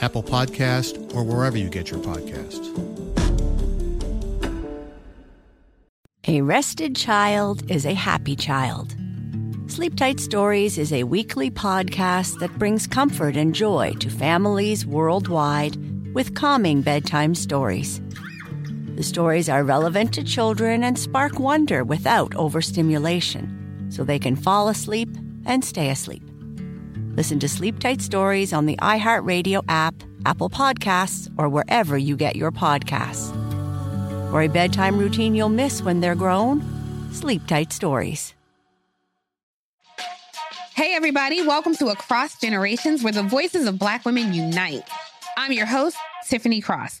Apple Podcast, or wherever you get your podcasts. A rested child is a happy child. Sleep Tight Stories is a weekly podcast that brings comfort and joy to families worldwide with calming bedtime stories. The stories are relevant to children and spark wonder without overstimulation, so they can fall asleep and stay asleep. Listen to Sleep Tight Stories on the iHeartRadio app, Apple Podcasts, or wherever you get your podcasts. For a bedtime routine you'll miss when they're grown, Sleep Tight Stories. Hey, everybody, welcome to Across Generations, where the voices of Black women unite. I'm your host, Tiffany Cross.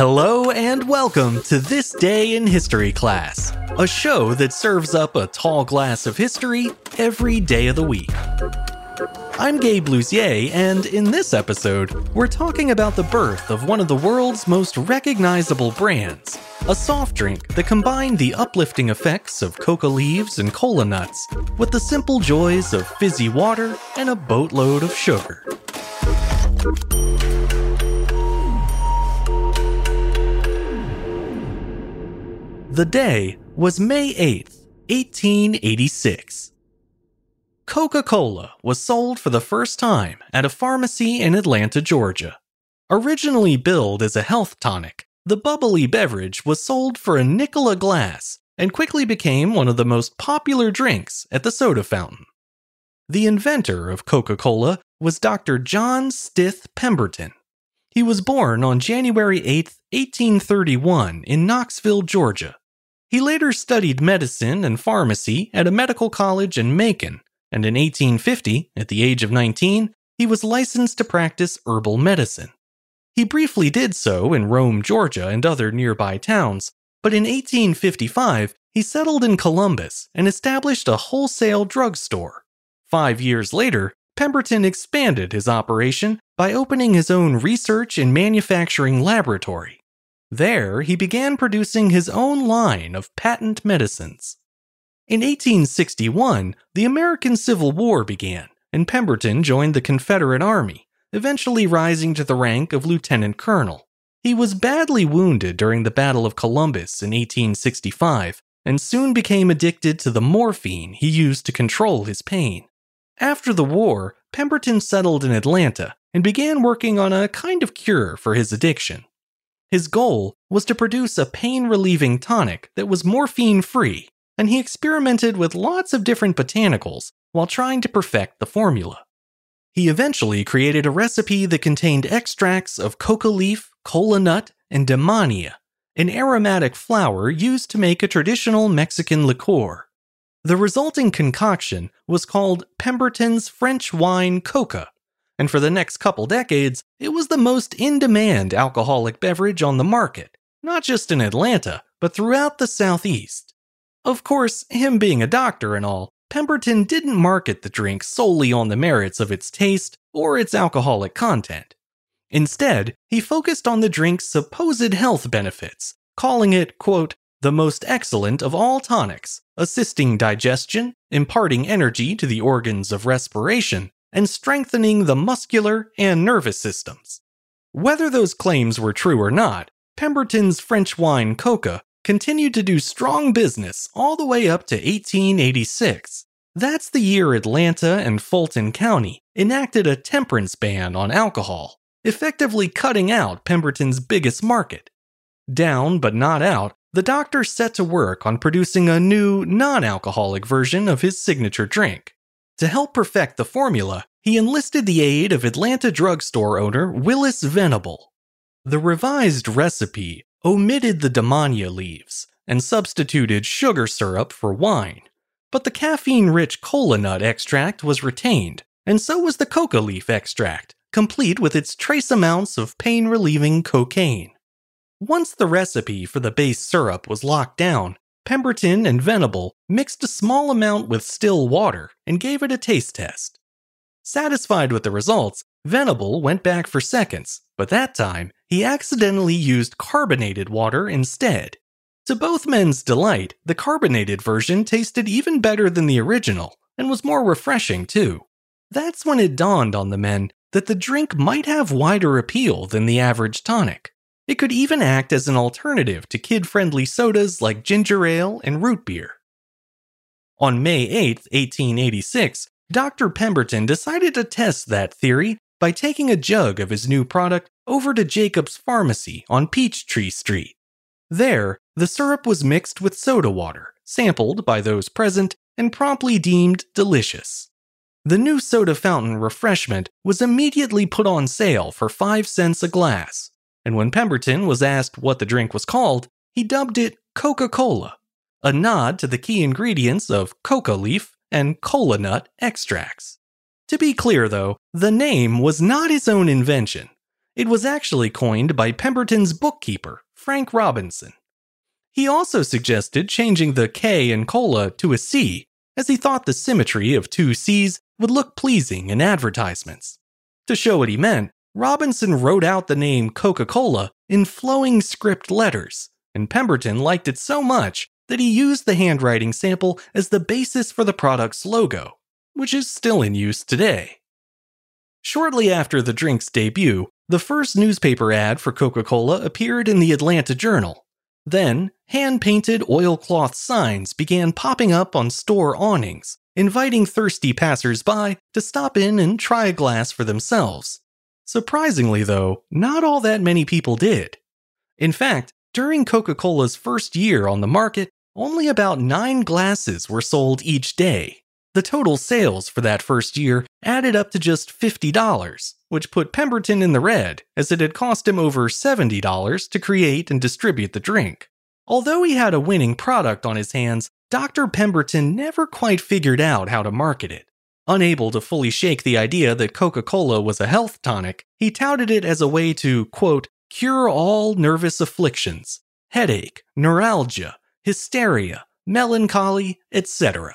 Hello and welcome to This Day in History class, a show that serves up a tall glass of history every day of the week. I'm Gabe Luzier, and in this episode, we're talking about the birth of one of the world's most recognizable brands, a soft drink that combined the uplifting effects of coca leaves and cola nuts with the simple joys of fizzy water and a boatload of sugar. The day was May 8th, 1886. Coca Cola was sold for the first time at a pharmacy in Atlanta, Georgia. Originally billed as a health tonic, the bubbly beverage was sold for a nickel a glass and quickly became one of the most popular drinks at the soda fountain. The inventor of Coca Cola was Dr. John Stith Pemberton. He was born on January 8, 1831, in Knoxville, Georgia. He later studied medicine and pharmacy at a medical college in Macon, and in 1850, at the age of 19, he was licensed to practice herbal medicine. He briefly did so in Rome, Georgia, and other nearby towns, but in 1855, he settled in Columbus and established a wholesale drugstore. Five years later, Pemberton expanded his operation by opening his own research and manufacturing laboratory. There, he began producing his own line of patent medicines. In 1861, the American Civil War began, and Pemberton joined the Confederate Army, eventually rising to the rank of lieutenant colonel. He was badly wounded during the Battle of Columbus in 1865 and soon became addicted to the morphine he used to control his pain. After the war, Pemberton settled in Atlanta and began working on a kind of cure for his addiction. His goal was to produce a pain relieving tonic that was morphine free, and he experimented with lots of different botanicals while trying to perfect the formula. He eventually created a recipe that contained extracts of coca leaf, cola nut, and damiana, an aromatic flower used to make a traditional Mexican liqueur. The resulting concoction was called Pemberton's French Wine Coca, and for the next couple decades, it was the most in demand alcoholic beverage on the market, not just in Atlanta, but throughout the Southeast. Of course, him being a doctor and all, Pemberton didn't market the drink solely on the merits of its taste or its alcoholic content. Instead, he focused on the drink's supposed health benefits, calling it, quote, the most excellent of all tonics, assisting digestion, imparting energy to the organs of respiration, and strengthening the muscular and nervous systems. Whether those claims were true or not, Pemberton's French wine coca continued to do strong business all the way up to 1886, That's the year Atlanta and Fulton County enacted a temperance ban on alcohol, effectively cutting out Pemberton's biggest market. Down but not out, the doctor set to work on producing a new, non alcoholic version of his signature drink. To help perfect the formula, he enlisted the aid of Atlanta drugstore owner Willis Venable. The revised recipe omitted the Damiana leaves and substituted sugar syrup for wine, but the caffeine rich cola nut extract was retained, and so was the coca leaf extract, complete with its trace amounts of pain relieving cocaine. Once the recipe for the base syrup was locked down, Pemberton and Venable mixed a small amount with still water and gave it a taste test. Satisfied with the results, Venable went back for seconds, but that time he accidentally used carbonated water instead. To both men's delight, the carbonated version tasted even better than the original and was more refreshing too. That's when it dawned on the men that the drink might have wider appeal than the average tonic. It could even act as an alternative to kid friendly sodas like ginger ale and root beer. On May 8, 1886, Dr. Pemberton decided to test that theory by taking a jug of his new product over to Jacob's Pharmacy on Peachtree Street. There, the syrup was mixed with soda water, sampled by those present, and promptly deemed delicious. The new soda fountain refreshment was immediately put on sale for 5 cents a glass, and when Pemberton was asked what the drink was called, he dubbed it Coca Cola, a nod to the key ingredients of coca leaf and cola nut extracts. To be clear, though, the name was not his own invention. It was actually coined by Pemberton's bookkeeper, Frank Robinson. He also suggested changing the K in cola to a C, as he thought the symmetry of two C's would look pleasing in advertisements. To show what he meant, Robinson wrote out the name Coca Cola in flowing script letters, and Pemberton liked it so much that he used the handwriting sample as the basis for the product's logo, which is still in use today. Shortly after the drink's debut, the first newspaper ad for Coca Cola appeared in the Atlanta Journal. Then, hand painted oilcloth signs began popping up on store awnings, inviting thirsty passers by to stop in and try a glass for themselves. Surprisingly, though, not all that many people did. In fact, during Coca Cola's first year on the market, only about nine glasses were sold each day. The total sales for that first year added up to just $50, which put Pemberton in the red, as it had cost him over $70 to create and distribute the drink. Although he had a winning product on his hands, Dr. Pemberton never quite figured out how to market it. Unable to fully shake the idea that Coca Cola was a health tonic, he touted it as a way to, quote, cure all nervous afflictions, headache, neuralgia, hysteria, melancholy, etc.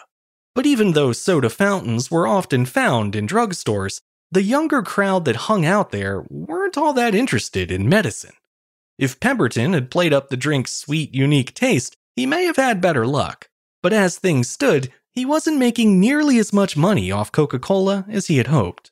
But even though soda fountains were often found in drugstores, the younger crowd that hung out there weren't all that interested in medicine. If Pemberton had played up the drink's sweet, unique taste, he may have had better luck. But as things stood, he wasn't making nearly as much money off Coca Cola as he had hoped.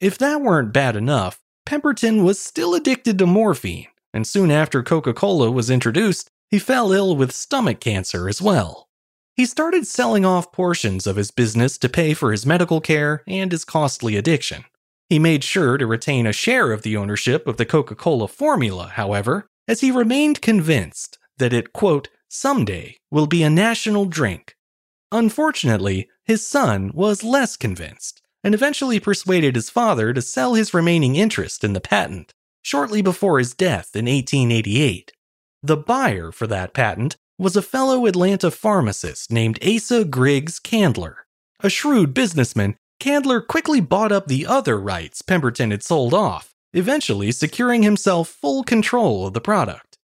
If that weren't bad enough, Pemberton was still addicted to morphine, and soon after Coca Cola was introduced, he fell ill with stomach cancer as well. He started selling off portions of his business to pay for his medical care and his costly addiction. He made sure to retain a share of the ownership of the Coca Cola formula, however, as he remained convinced that it, quote, someday will be a national drink Unfortunately, his son was less convinced and eventually persuaded his father to sell his remaining interest in the patent shortly before his death in 1888. The buyer for that patent was a fellow Atlanta pharmacist named Asa Griggs Candler. A shrewd businessman, Candler quickly bought up the other rights Pemberton had sold off, eventually securing himself full control of the product.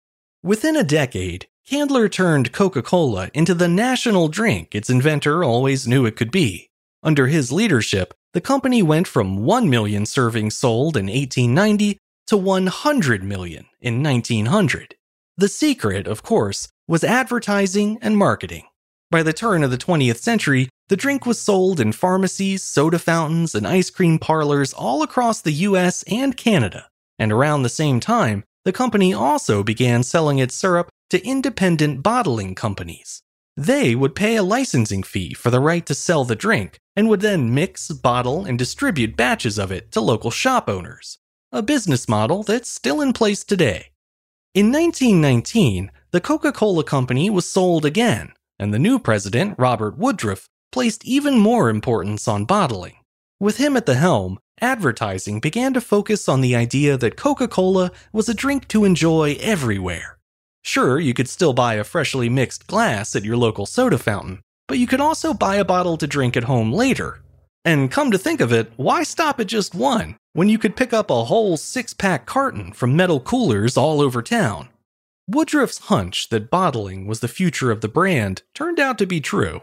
Within a decade, Candler turned Coca Cola into the national drink its inventor always knew it could be. Under his leadership, the company went from 1 million servings sold in 1890 to 100 million in 1900. The secret, of course, was advertising and marketing. By the turn of the 20th century, the drink was sold in pharmacies, soda fountains, and ice cream parlors all across the US and Canada. And around the same time, the company also began selling its syrup to independent bottling companies. They would pay a licensing fee for the right to sell the drink and would then mix, bottle, and distribute batches of it to local shop owners, a business model that's still in place today. In 1919, the Coca Cola Company was sold again, and the new president, Robert Woodruff, placed even more importance on bottling. With him at the helm, advertising began to focus on the idea that Coca Cola was a drink to enjoy everywhere. Sure, you could still buy a freshly mixed glass at your local soda fountain, but you could also buy a bottle to drink at home later. And come to think of it, why stop at just one when you could pick up a whole six pack carton from metal coolers all over town? Woodruff's hunch that bottling was the future of the brand turned out to be true.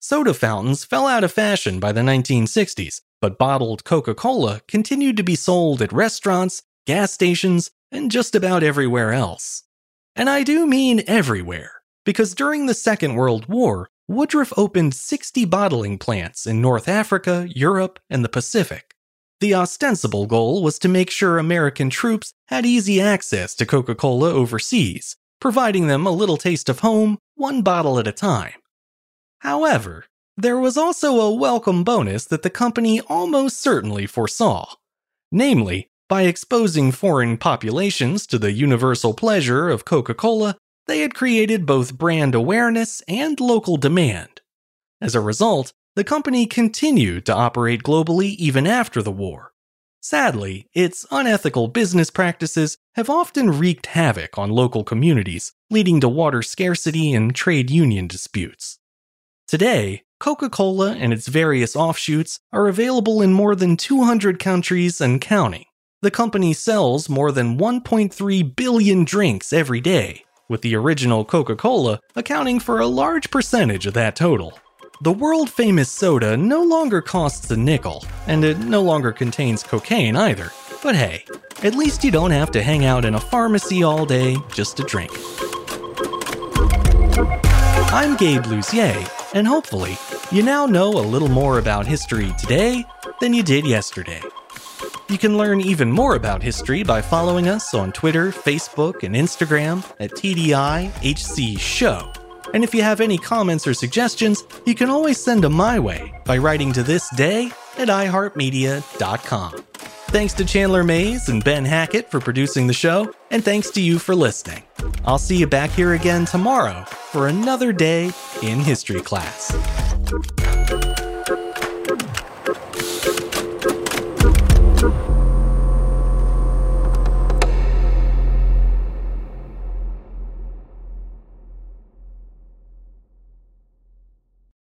Soda fountains fell out of fashion by the 1960s, but bottled Coca Cola continued to be sold at restaurants, gas stations, and just about everywhere else. And I do mean everywhere, because during the Second World War, Woodruff opened 60 bottling plants in North Africa, Europe, and the Pacific. The ostensible goal was to make sure American troops had easy access to Coca Cola overseas, providing them a little taste of home, one bottle at a time. However, there was also a welcome bonus that the company almost certainly foresaw. Namely, by exposing foreign populations to the universal pleasure of Coca Cola, they had created both brand awareness and local demand. As a result, the company continued to operate globally even after the war. Sadly, its unethical business practices have often wreaked havoc on local communities, leading to water scarcity and trade union disputes. Today, Coca Cola and its various offshoots are available in more than 200 countries and counting. The company sells more than 1.3 billion drinks every day, with the original Coca Cola accounting for a large percentage of that total. The world famous soda no longer costs a nickel, and it no longer contains cocaine either. But hey, at least you don't have to hang out in a pharmacy all day just to drink. I'm Gabe Luzier, and hopefully, you now know a little more about history today than you did yesterday. You can learn even more about history by following us on Twitter, Facebook, and Instagram at TDIHC Show. And if you have any comments or suggestions, you can always send them my way by writing to this day at iHeartMedia.com. Thanks to Chandler Mays and Ben Hackett for producing the show, and thanks to you for listening. I'll see you back here again tomorrow for another day in history class.